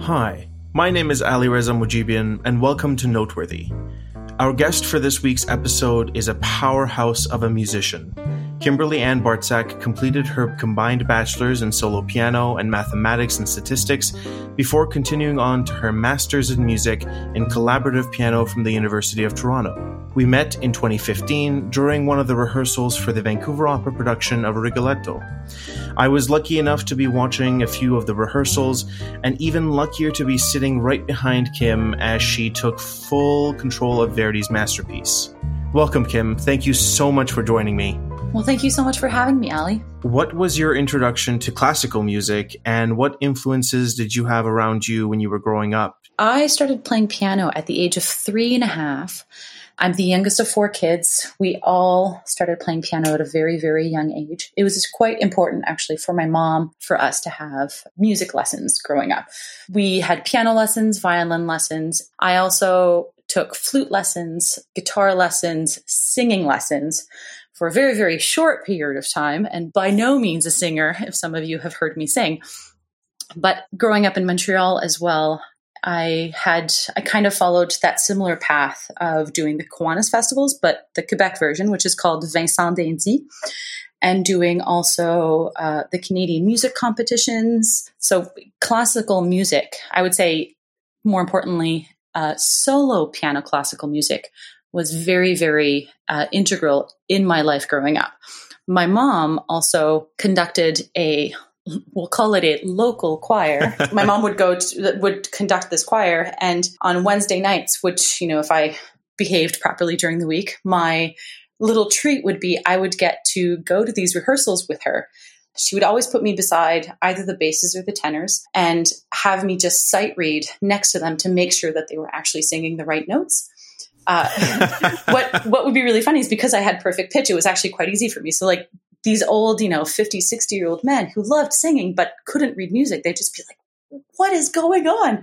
Hi, my name is Ali Reza Mujibian, and welcome to Noteworthy. Our guest for this week's episode is a powerhouse of a musician. Kimberley-Ann Bartczak completed her combined bachelor's in solo piano and mathematics and statistics before continuing on to her master's in music in collaborative piano from the University of Toronto. We met in 2015 during one of the rehearsals for the Vancouver Opera production of Rigoletto. I was lucky enough to be watching a few of the rehearsals, and even luckier to be sitting right behind Kim as she took full control of Verdi's masterpiece. Welcome, Kim. Thank you so much for joining me. Well, thank you so much for having me, Ali. What was your introduction to classical music, and what influences did you have around you when you were growing up? I started playing piano at the age of three and a half. I'm the youngest of four kids. We all started playing piano at a very, very young age. It was quite important, actually, for my mom, for us to have music lessons growing up. We had piano lessons, violin lessons. I also took flute lessons, guitar lessons, singing lessons for a very, very short period of time, and by no means a singer, if some of you have heard me sing. But growing up in Montreal as well, I had I kind of followed that similar path of doing the Kiwanis festivals, but the Quebec version, which is called Vincent d'Indy, and doing also uh, the Canadian music competitions. So classical music, I would say, more importantly, uh, solo piano classical music was very, very uh, integral in my life growing up. My mom also conducted a we'll call it a local choir. my mom would go to, would conduct this choir and on Wednesday nights, which, you know, if I behaved properly during the week, my little treat would be I would get to go to these rehearsals with her. She would always put me beside either the basses or the tenors and have me just sight read next to them to make sure that they were actually singing the right notes. Uh, what what would be really funny is because I had perfect pitch, it was actually quite easy for me. So like these old, you know, 50, 60 year old men who loved singing but couldn't read music, they'd just be like, what is going on?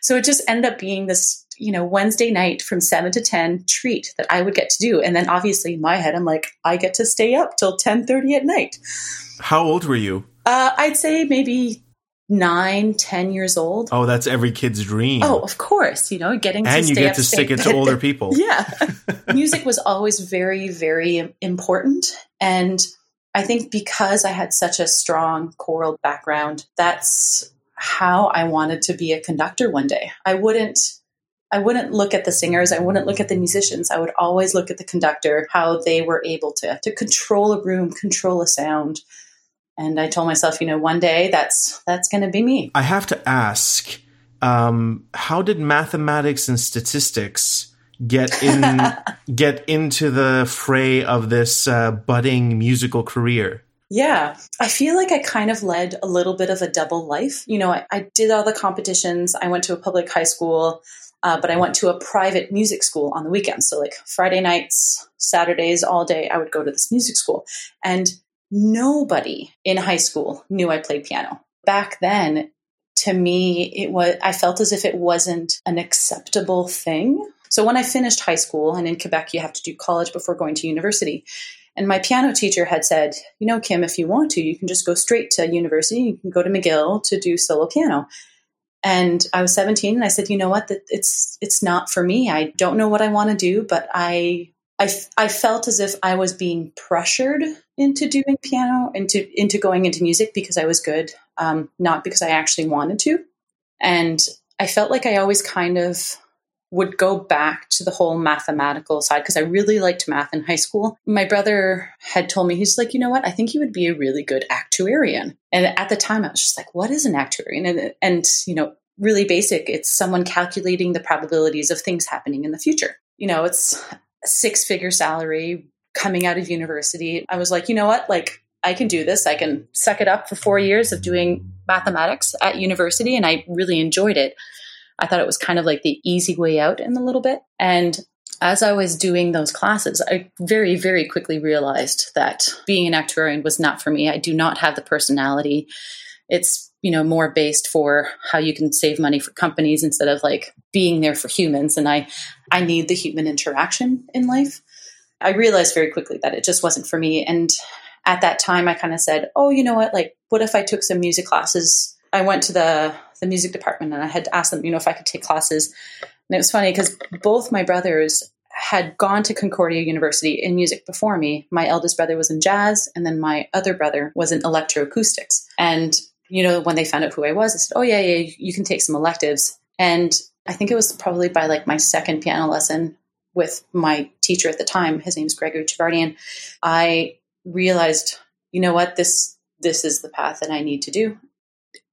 So it just ended up being this, you know, Wednesday night from seven to 10 treat that I would get to do. And then obviously in my head, I'm like, I get to stay up till 10 30 at night. How old were you? Uh, I'd say maybe nine, ten years old. Oh, that's every kid's dream. Oh, of course. You know, getting and you get to stick it to older people. yeah. Music was always very, very important. And I think because I had such a strong choral background, that's how I wanted to be a conductor one day. I wouldn't I wouldn't look at the singers, I wouldn't look at the musicians. I would always look at the conductor, how they were able to to control a room, control a sound, and I told myself, you know, one day that's that's going to be me. I have to ask, um, how did mathematics and statistics get in get into the fray of this uh, budding musical career? Yeah, I feel like I kind of led a little bit of a double life. You know, I, I did all the competitions. I went to a public high school. Uh, but I went to a private music school on the weekends. So, like Friday nights, Saturdays, all day, I would go to this music school. And nobody in high school knew I played piano. Back then, to me, it was, I felt as if it wasn't an acceptable thing. So when I finished high school, and in Quebec, you have to do college before going to university. And my piano teacher had said, you know, Kim, if you want to, you can just go straight to university. You can go to McGill to do solo piano. And I was 17 and I said, you know what, that it's, it's not for me. I don't know what I want to do, but I I, I felt as if I was being pressured into doing piano, into into going into music because I was good, um, not because I actually wanted to. And I felt like I always kind of would go back to the whole mathematical side because I really liked math in high school. My brother had told me, he's like, you know what? I think you would be a really good actuarian. And at the time, I was just like, what is an actuarian? And, and you know, really basic. It's someone calculating the probabilities of things happening in the future. You know, it's a six figure salary coming out of university. I was like, you know what? Like, I can do this. I can suck it up for four years of doing mathematics at university. And I really enjoyed it. I thought it was kind of like the easy way out in a little bit. And as I was doing those classes, I very, very quickly realized that being an actuarian was not for me. I do not have the personality. It's you know more based for how you can save money for companies instead of like being there for humans and i i need the human interaction in life i realized very quickly that it just wasn't for me and at that time i kind of said oh you know what like what if i took some music classes I went to the the music department and I had asked them, you know, if I could take classes. And it was funny because both my brothers had gone to Concordia University in music before me. My eldest brother was in jazz, and then my other brother was in electroacoustics. And you know, when they found out who I was, they said, "Oh yeah, yeah, you can take some electives." And I think it was probably by like my second piano lesson with my teacher at the time. His name is Gregory Chavardian. I realized, you know what this this is the path that I need to do.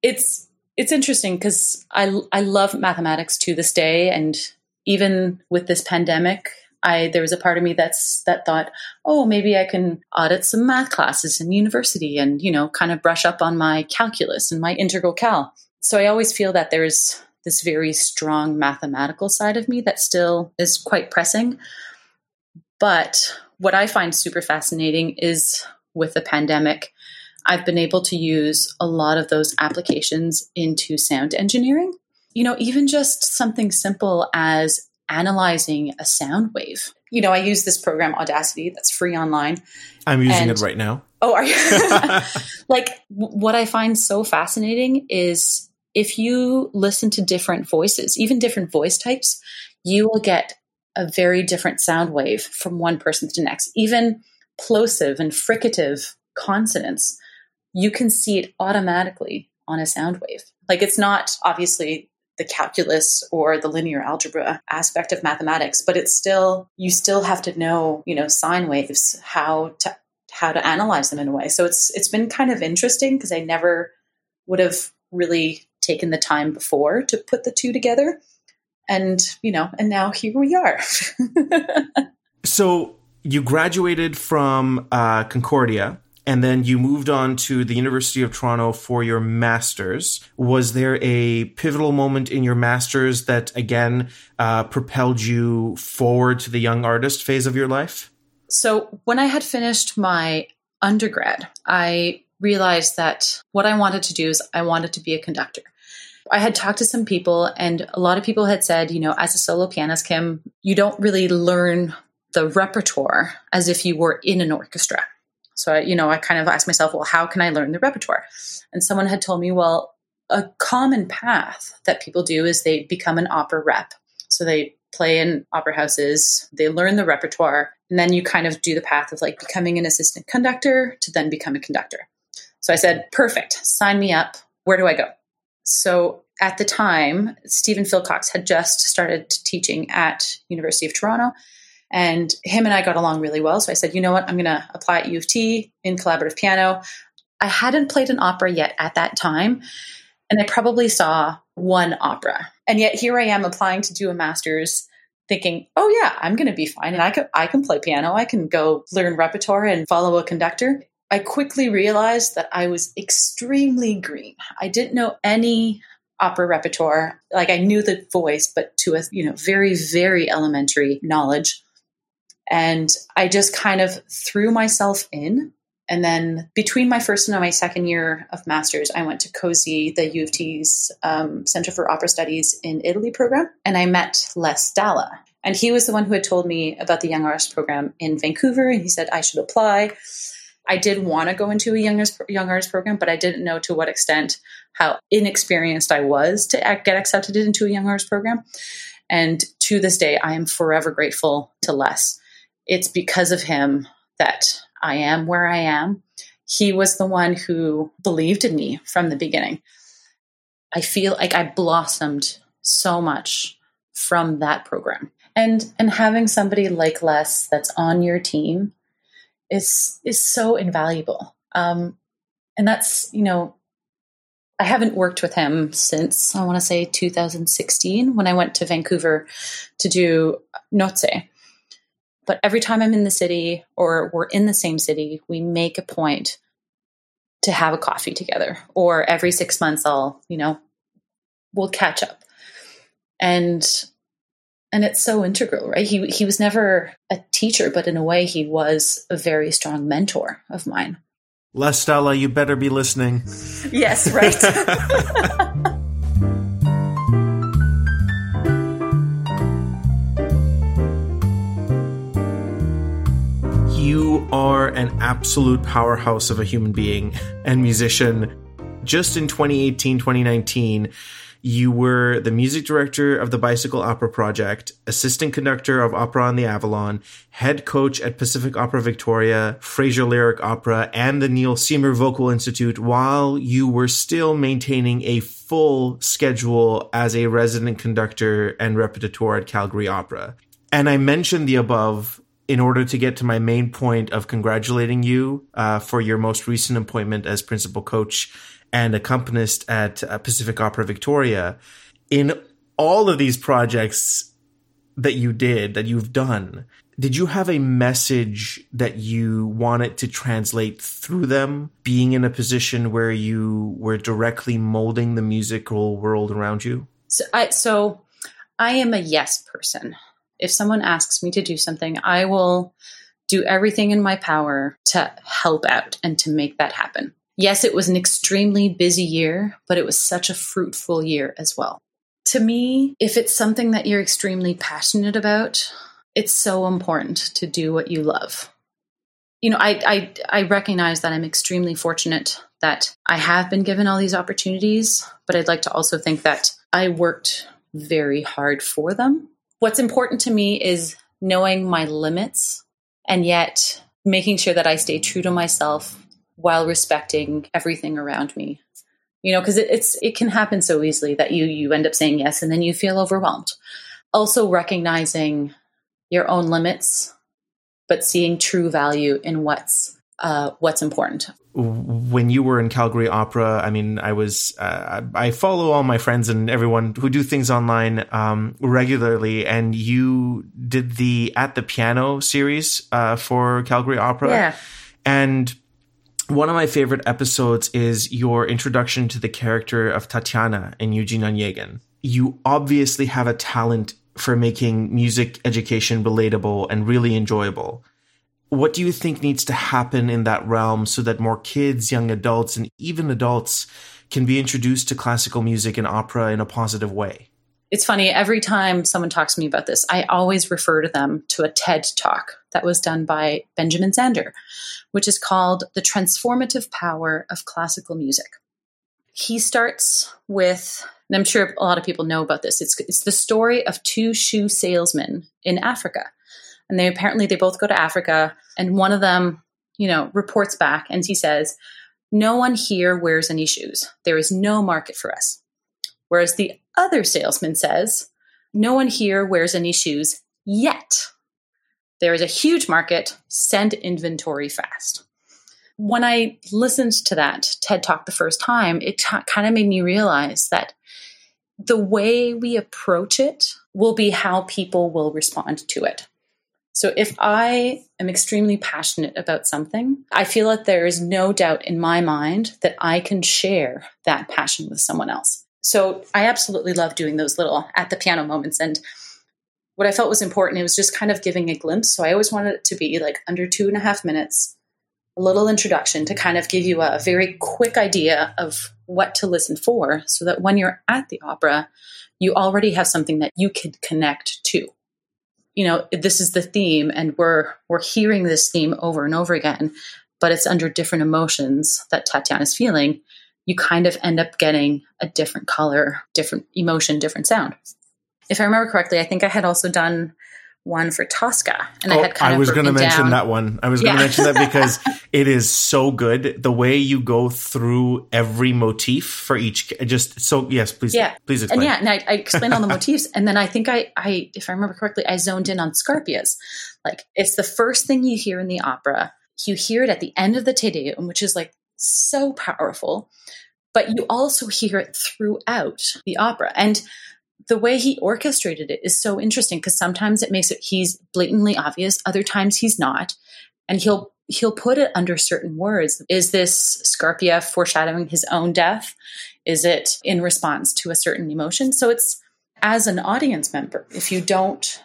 It's it's interesting because I I love mathematics to this day, and even with this pandemic, I there was a part of me that's that thought, oh, maybe I can audit some math classes in university and you know kind of brush up on my calculus and my integral cal. So I always feel that there's this very strong mathematical side of me that still is quite pressing. But what I find super fascinating is with the pandemic, I've been able to use a lot of those applications into sound engineering. You know, even just something simple as analyzing a sound wave. You know, I use this program Audacity that's free online. I'm using it right now. Oh, are you? like, what I find so fascinating is if you listen to different voices, even different voice types, you will get a very different sound wave from one person to the next. Even plosive and fricative consonants, you can see it automatically on a sound wave. Like it's not obviously the calculus or the linear algebra aspect of mathematics, but it's still you still have to know, you know, sine waves, how to how to analyze them in a way. So it's it's been kind of interesting because I never would have really taken the time before to put the two together. And, you know, and now here we are. so you graduated from uh, Concordia and then you moved on to the University of Toronto for your master's. Was there a pivotal moment in your master's that again uh, propelled you forward to the young artist phase of your life? So, when I had finished my undergrad, I realized that what I wanted to do is I wanted to be a conductor. I had talked to some people, and a lot of people had said, you know, as a solo pianist, Kim, you don't really learn the repertoire as if you were in an orchestra. So, I, you know, I kind of asked myself, well, how can I learn the repertoire? And someone had told me, well, a common path that people do is they become an opera rep. So they play in opera houses, they learn the repertoire, and then you kind of do the path of like becoming an assistant conductor to then become a conductor. So I said, perfect, sign me up. Where do I go? So at the time, Stephen Philcox had just started teaching at University of Toronto and him and I got along really well. So I said, you know what? I'm going to apply at U of T in collaborative piano. I hadn't played an opera yet at that time. And I probably saw one opera. And yet here I am applying to do a master's thinking, oh yeah, I'm going to be fine. And I can, I can play piano. I can go learn repertoire and follow a conductor. I quickly realized that I was extremely green. I didn't know any opera repertoire. Like I knew the voice, but to a, you know, very, very elementary knowledge. And I just kind of threw myself in. And then between my first and my second year of master's, I went to COSI, the U of T's um, Center for Opera Studies in Italy program, and I met Les Dala. And he was the one who had told me about the Young Artist program in Vancouver, and he said I should apply. I did want to go into a young young artist program, but I didn't know to what extent how inexperienced I was to get accepted into a young artist program. And to this day, I am forever grateful to Les it's because of him that I am where I am. He was the one who believed in me from the beginning. I feel like I blossomed so much from that program. And and having somebody like Les that's on your team is is so invaluable. Um, and that's you know I haven't worked with him since I want to say 2016 when I went to Vancouver to do Nozze. But every time I'm in the city or we're in the same city, we make a point to have a coffee together. Or every six months, I'll, you know, we'll catch up. And and it's so integral, right? He he was never a teacher, but in a way, he was a very strong mentor of mine. Les Dala, you better be listening. Yes, right. you are an absolute powerhouse of a human being and musician. just in 2018, 2019, you were the music director of the Bicycle Opera Project, assistant conductor of Opera on the Avalon, head coach at Pacific Opera Victoria, Fraser Lyric Opera, and the Neil Seymour Vocal Institute while you were still maintaining a full schedule as a resident conductor and repetiteur at Calgary Opera. And I mentioned the above in order to get to my main point of congratulating you uh, for your most recent appointment as principal coach and accompanist at uh, Pacific Opera Victoria. In all of these projects that you did, that you've done, did you have a message that you wanted to translate through them, being in a position where you were directly molding the musical world around you? So I, so I am a yes person. If someone asks me to do something, I will do everything in my power to help out and to make that happen. Yes, it was an extremely busy year, but it was such a fruitful year as well. To me, if it's something that you're extremely passionate about, it's so important to do what you love. You know, I, I, I recognize that I'm extremely fortunate that I have been given all these opportunities, but I'd like to also think that I worked very hard for them. What's important to me is knowing my limits and yet making sure that I stay true to myself while respecting everything around me. You know because it, it's it can happen so easily that you you end up saying yes and then you feel overwhelmed. Also recognizing your own limits but seeing true value in what's uh, what's important when you were in Calgary Opera, I mean, I was uh, I follow all my friends and everyone who do things online um, regularly, and you did the at the piano series uh, for Calgary Opera, yeah. and one of my favorite episodes is your introduction to the character of Tatiana in Eugene Onegin. You obviously have a talent for making music education relatable and really enjoyable. What do you think needs to happen in that realm so that more kids, young adults, and even adults can be introduced to classical music and opera in a positive way? It's funny, every time someone talks to me about this, I always refer to them to a TED talk that was done by Benjamin Zander, which is called The Transformative Power of Classical Music. He starts with, and I'm sure a lot of people know about this, it's, it's the story of two shoe salesmen in Africa. And they apparently they both go to Africa, and one of them, you know, reports back and he says, No one here wears any shoes. There is no market for us. Whereas the other salesman says, No one here wears any shoes yet. There is a huge market, send inventory fast. When I listened to that TED Talk the first time, it t- kind of made me realize that the way we approach it will be how people will respond to it. So if I am extremely passionate about something, I feel that there is no doubt in my mind that I can share that passion with someone else. So I absolutely love doing those little at the piano moments. And what I felt was important, it was just kind of giving a glimpse. So I always wanted it to be like under two and a half minutes, a little introduction to kind of give you a very quick idea of what to listen for so that when you're at the opera, you already have something that you can connect to. You know, this is the theme and we're we're hearing this theme over and over again, but it's under different emotions that Tatiana's feeling you kind of end up getting a different color, different emotion, different sound. If I remember correctly, I think I had also done one for Tosca, and oh, I had kind of I was going to mention down. that one. I was going to mention that because it is so good. The way you go through every motif for each, just so yes, please, yeah, please explain. And yeah, and I, I explained all the motifs, and then I think I, I, if I remember correctly, I zoned in on Scarpias. Like it's the first thing you hear in the opera. You hear it at the end of the Te Deum, which is like so powerful, but you also hear it throughout the opera. And the way he orchestrated it is so interesting because sometimes it makes it he's blatantly obvious, other times he's not. And he'll he'll put it under certain words. Is this Scarpia foreshadowing his own death? Is it in response to a certain emotion? So it's as an audience member, if you don't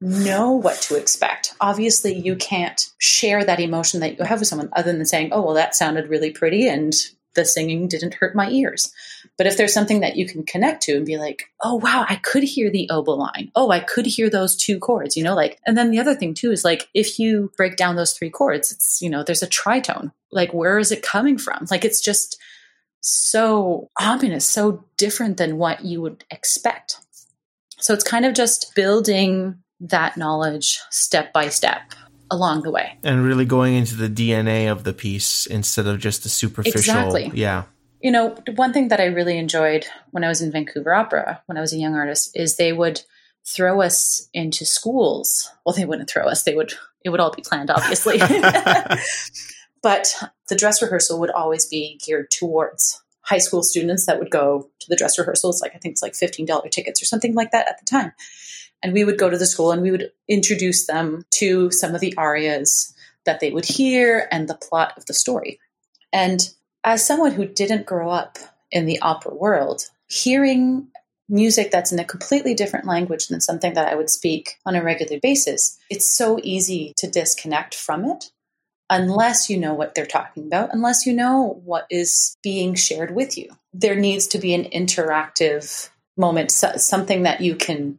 know what to expect. Obviously, you can't share that emotion that you have with someone other than saying, oh, well, that sounded really pretty and the singing didn't hurt my ears. But if there's something that you can connect to and be like, oh, wow, I could hear the oboe line. Oh, I could hear those two chords, you know, like, and then the other thing too is like, if you break down those three chords, it's, you know, there's a tritone. Like, where is it coming from? Like, it's just, so ominous, so different than what you would expect. So it's kind of just building that knowledge step by step along the way. And really going into the DNA of the piece instead of just the superficial. Exactly. Yeah. You know, one thing that I really enjoyed when I was in Vancouver Opera, when I was a young artist, is they would throw us into schools. Well, they wouldn't throw us, they would, it would all be planned, obviously. but the dress rehearsal would always be geared towards high school students that would go to the dress rehearsals. Like, I think it's like $15 tickets or something like that at the time. And we would go to the school and we would introduce them to some of the arias that they would hear and the plot of the story. And as someone who didn't grow up in the opera world, hearing music that's in a completely different language than something that I would speak on a regular basis, it's so easy to disconnect from it unless you know what they're talking about, unless you know what is being shared with you. There needs to be an interactive moment, something that you can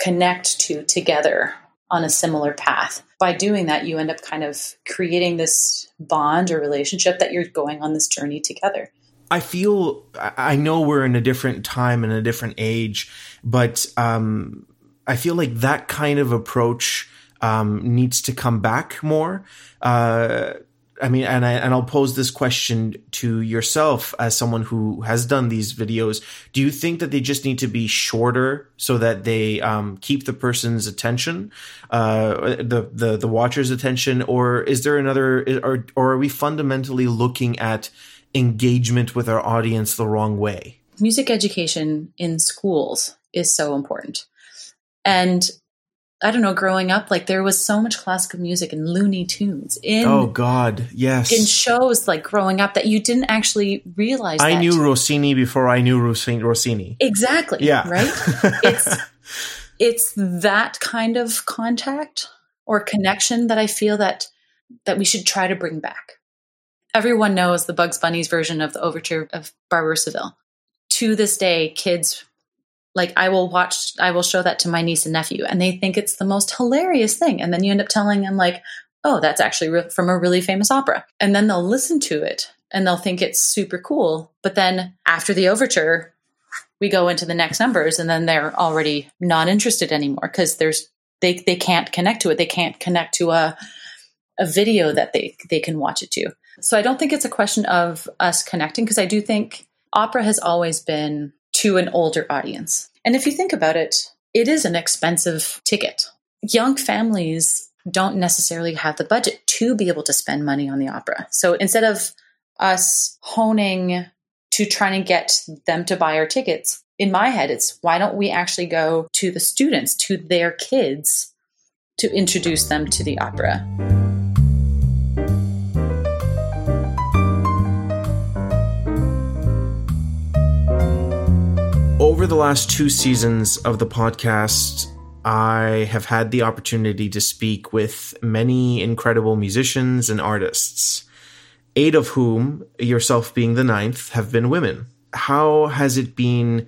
connect to together on a similar path. By doing that, you end up kind of creating this bond or relationship that you're going on this journey together. I feel I know we're in a different time and a different age, but um, I feel like that kind of approach um, needs to come back more. Uh, I mean, and I and I'll pose this question to yourself as someone who has done these videos. Do you think that they just need to be shorter so that they um, keep the person's attention, uh, the the the watcher's attention, or is there another, or or are we fundamentally looking at engagement with our audience the wrong way? Music education in schools is so important, and I don't know, growing up, like there was so much classical music and Looney Tunes in oh god, yes, in shows like growing up that you didn't actually realize. I knew Rossini before I knew Rossini. Exactly. Yeah. Right. it's it's that kind of contact or connection that I feel that that we should try to bring back. Everyone knows the Bugs Bunny's version of the overture of Barber Seville. To this day, kids like I will watch, I will show that to my niece and nephew, and they think it's the most hilarious thing. And then you end up telling them, like, oh, that's actually re- from a really famous opera. And then they'll listen to it and they'll think it's super cool. But then after the overture, we go into the next numbers and then they're already not interested anymore because there's they they can't connect to it. They can't connect to a a video that they they can watch it to. So I don't think it's a question of us connecting because I do think opera has always been to an older audience. And if you think about it, it is an expensive ticket. Young families don't necessarily have the budget to be able to spend money on the opera. So instead of us honing to trying to get them to buy our tickets, in my head, it's why don't we actually go to the students, to their kids, to introduce them to the opera? Over the last two seasons of the podcast, I have had the opportunity to speak with many incredible musicians and artists, eight of whom, yourself being the ninth, have been women. How has it been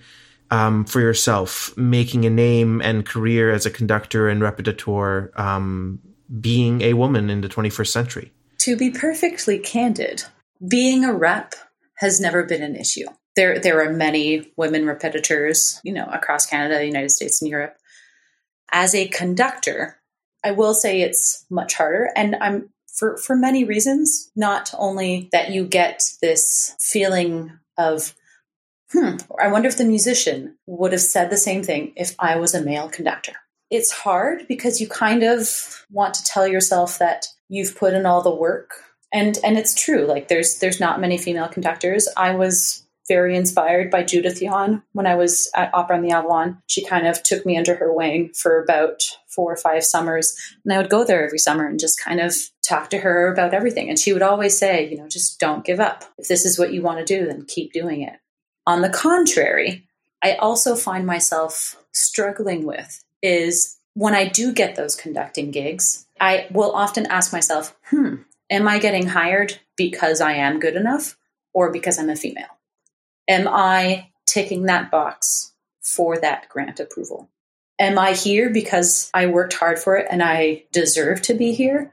um, for yourself making a name and career as a conductor and repetiteur, um, being a woman in the 21st century? To be perfectly candid, being a rep has never been an issue there there are many women repetiteurs, you know, across Canada, the United States, and Europe. As a conductor, I will say it's much harder, and I'm for for many reasons. Not only that you get this feeling of, hmm, I wonder if the musician would have said the same thing if I was a male conductor. It's hard because you kind of want to tell yourself that you've put in all the work and and it's true like there's there's not many female conductors i was very inspired by Judith Yan when I was at Opera on the Avalon. She kind of took me under her wing for about four or five summers. And I would go there every summer and just kind of talk to her about everything. And she would always say, you know, just don't give up. If this is what you want to do, then keep doing it. On the contrary, I also find myself struggling with is when I do get those conducting gigs, I will often ask myself, hmm, am I getting hired because I am good enough or because I'm a female? Am I ticking that box for that grant approval? Am I here because I worked hard for it and I deserve to be here?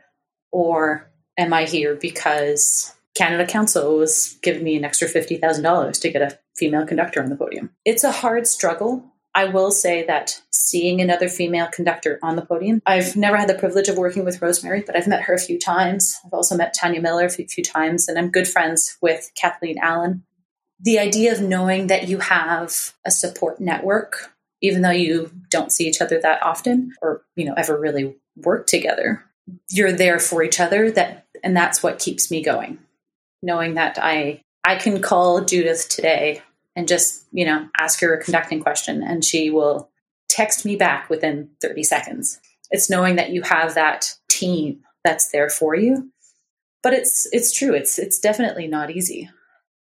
Or am I here because Canada Council was giving me an extra $50,000 to get a female conductor on the podium. It's a hard struggle. I will say that seeing another female conductor on the podium, I've never had the privilege of working with Rosemary, but I've met her a few times. I've also met Tania Miller a few, times, and I'm good friends with Kathleen Allan. The idea of knowing that you have a support network, even though you don't see each other that often or, you know, ever really work together, you're there for each other that and that's what keeps me going. Knowing that i i can call judith today and just you know ask her a conducting question and she will text me back within 30 seconds. It's knowing that you have that team that's there for you. But it's it's true. It's it's definitely not easy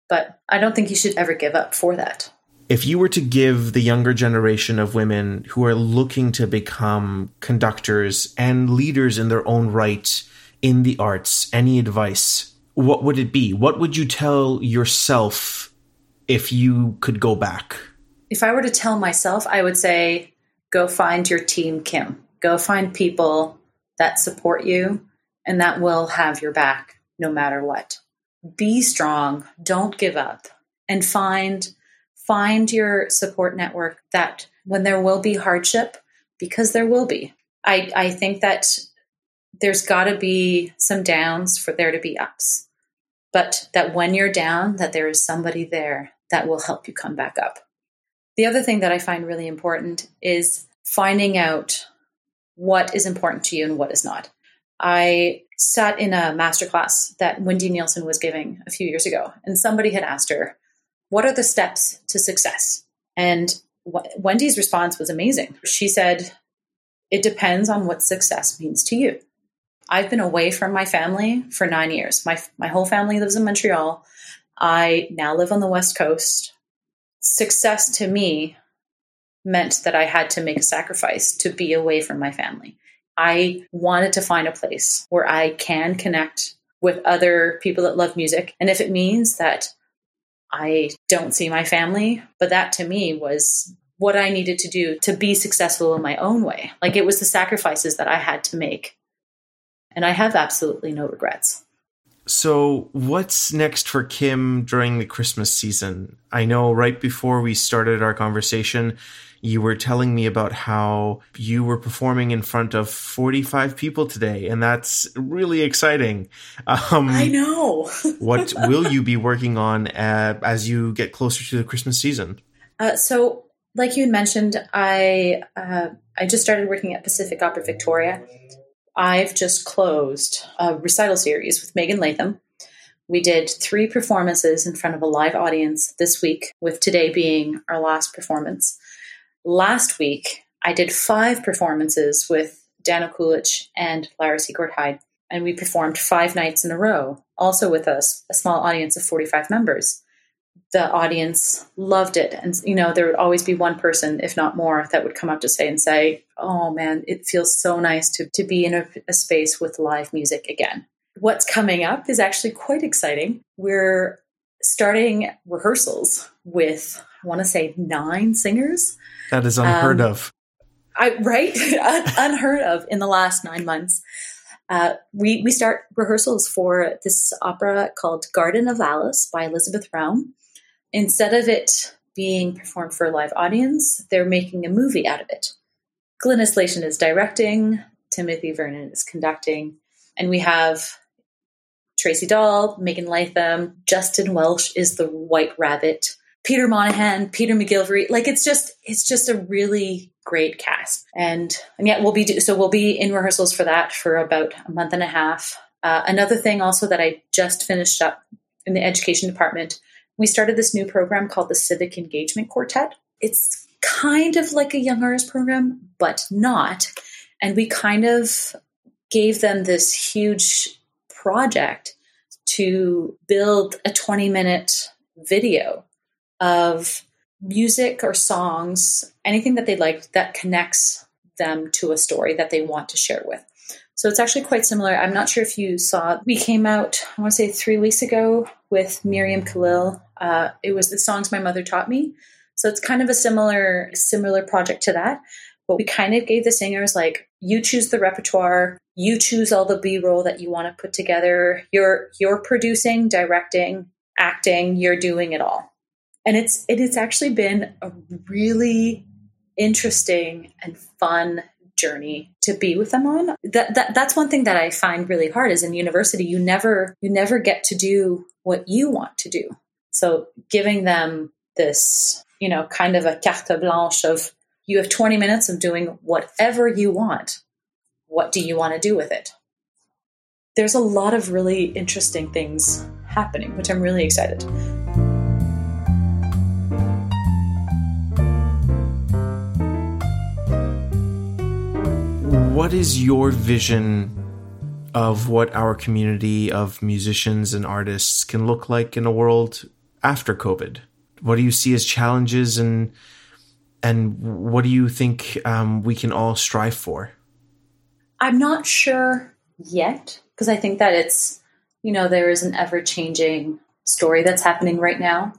but i don't think you should ever give up for that if you were to give the younger generation of women who are looking to become conductors and leaders in their own right in the arts any advice, what would it be? What would you tell yourself if you could go back? If I were to tell myself, I would say go find your team, Kim. Go find people that support you and that will have your back no matter what. Be strong, don't give up, and find find your support network that when there will be hardship, because there will be. I, I think that there's got to be some downs for there to be ups, but that when you're down, that there is somebody there that will help you come back up. The other thing that I find really important is finding out what is important to you and what is not. I sat in a masterclass that Wendy Nielsen was giving a few years ago, and somebody had asked her, what are the steps to success? And Wendy's response was amazing. She said, It depends on what success means to you. I've been away from my family for nine years. My, my whole family lives in Montreal. I now live on the West Coast. Success to me meant that I had to make a sacrifice to be away from my family. I wanted to find a place where I can connect with other people that love music. And if it means that I don't see my family. But that to me was what I needed to do to be successful in my own way. Like it was the sacrifices that I had to make. And I have absolutely no regrets. So, what's next for Kim during the Christmas season? I know right before we started our conversation, you were telling me about how you were performing in front of 45 people today, and that's really exciting. Um, I know. what will you be working on uh, as you get closer to the Christmas season? Uh, so, like you had mentioned, I uh, I just started working at Pacific Opera Victoria. I've just closed a recital series with Megan Latham. We did three performances in front of a live audience this week, with today being our last performance. Last week, I did five performances with Dan Okulitch and Lara Secord-Haid, and we performed five nights in a row, also with us, a small audience of 45 members. The audience loved it. And, you know, there would always be one person, if not more, that would come up to say and say, Oh man, it feels so nice to, to be in a, a space with live music again. What's coming up is actually quite exciting. We're starting rehearsals with, I want to say, nine singers that is unheard um, of. I right unheard of in the last nine months. Uh, we we start rehearsals for this opera called Garden of Alice by Elizabeth Raum. Instead of it being performed for a live audience, they're making a movie out of it. Glynis Leyshon is directing, Timothy Vernon is conducting, and we have Tracy Dahl, Megan Latham, Justin Welsh is the White Rabbit, Peter Monahan, Peter McGillivray. Like it's just it's just a really great cast. And and yet we'll be do, so we'll be in rehearsals for that for about a month and a half. Uh, another thing also that I just finished up in the education department, we started this new program called the Civic Engagement Quartet. It's kind of like a young artist program, but not. And we kind of gave them this huge project to build a 20 minute video of music or songs, anything that they like that connects them to a story that they want to share with. So it's actually quite similar. I'm not sure if you saw, we came out, I want to say three weeks ago with Miriam Khalil. Uh, it was the songs my mother taught me. So it's kind of a similar, similar project to that. But we kind of gave the singers like, you choose the repertoire, You choose all the B-roll that you want to put together. You're you're producing, directing, acting, you're doing it all. And it's it has actually been a really interesting and fun journey to be with them on. That, that that's one thing that I find really hard is in university you never you never get to do what you want to do. So giving them this, you know, kind of a carte blanche of you have 20 minutes of doing whatever you want. What do you want to do with it? There's a lot of really interesting things happening, which I'm really excited. what is your vision of what our community of musicians and artists can look like in a world after COVID? What do you see as challenges and and what do you think um, we can all strive for? I'm not sure yet because I think that it's you know there is an ever changing story that's happening right now.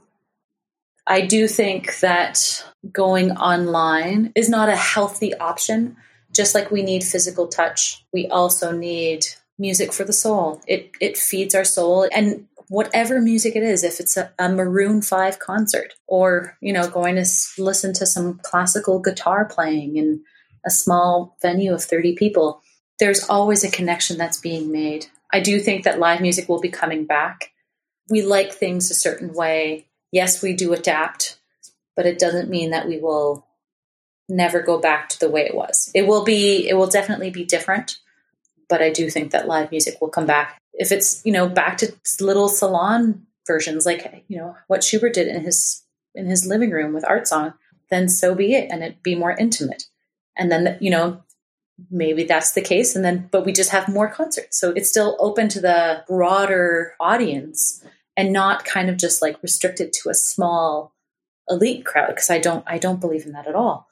I do think that going online is not a healthy option just like we need physical touch, we also need music for the soul. It it feeds our soul and whatever music it is, if it's a, a Maroon 5 concert or, you know, going to listen to some classical guitar playing in a small venue of 30 people, there's always a connection that's being made. I do think that live music will be coming back. We like things a certain way. Yes, we do adapt, but it doesn't mean that we will never go back to the way it was. It will be, it will definitely be different, but I do think that live music will come back. If it's, you know, back to little salon versions, like, you know, what Schubert did in his, in his living room with art song, then so be it. And it be more intimate. And then, you know, maybe that's the case. And then, but we just have more concerts. So it's still open to the broader audience and not kind of just like restricted to a small elite crowd. Cause I don't, I don't believe in that at all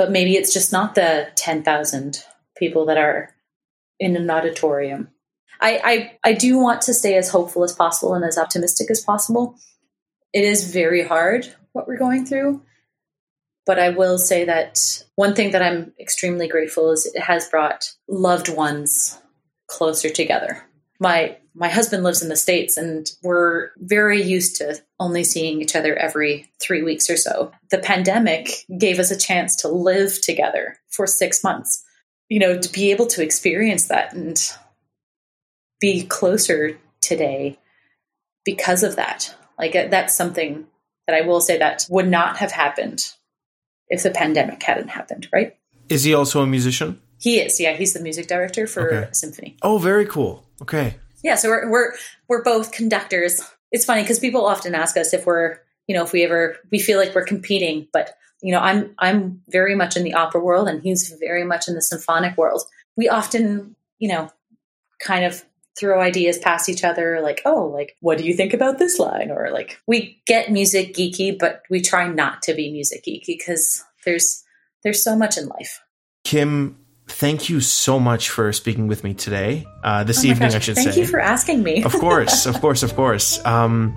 but maybe it's just not the 10,000 people that are in an auditorium. I, I, I do want to stay as hopeful as possible and as optimistic as possible. It is very hard what we're going through, but I will say that one thing that I'm extremely grateful is it has brought loved ones closer together. My my husband lives in the States and we're very used to only seeing each other every three weeks or so. The pandemic gave us a chance to live together for six months. You know, to be able to experience that and be closer today because of that. Like, that's something that I will say that would not have happened if the pandemic hadn't happened, right? Is he also a musician? He is, yeah. He's the music director for okay. symphony. Oh, very cool. Okay yeah, so we're we're we're both conductors. It's funny because people often ask us if we're, you know, if we ever we feel like we're competing, but you know, I'm I'm very much in the opera world and he's very much in the symphonic world. We often, you know, kind of throw ideas past each other like, "Oh, like what do you think about this line?" or like we get music geeky, but we try not to be music geeky because there's there's so much in life. Kim, thank you so much for speaking with me today. Uh, this oh evening, gosh, I should thank say. Thank you for asking me. of course, of course, of course. Um,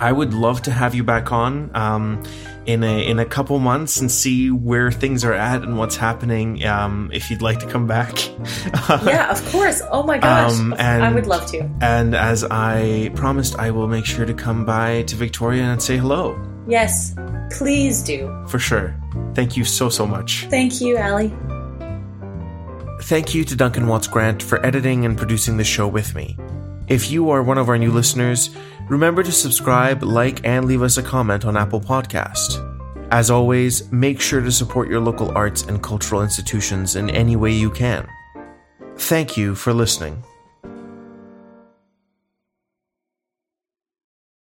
I would love to have you back on um, in a in a couple months and see where things are at and what's happening. Um, if you'd like to come back, yeah, of course. Oh my gosh, um, and, I would love to. And as I promised, I will make sure to come by to Victoria and say hello. Yes, please do. For sure. Thank you so so much. Thank you, Ali. Thank you to Duncan Watts Grant for editing and producing the show with me. If you are one of our new listeners, remember to subscribe, like, and leave us a comment on Apple Podcast. As always, make sure to support your local arts and cultural institutions in any way you can. Thank you for listening.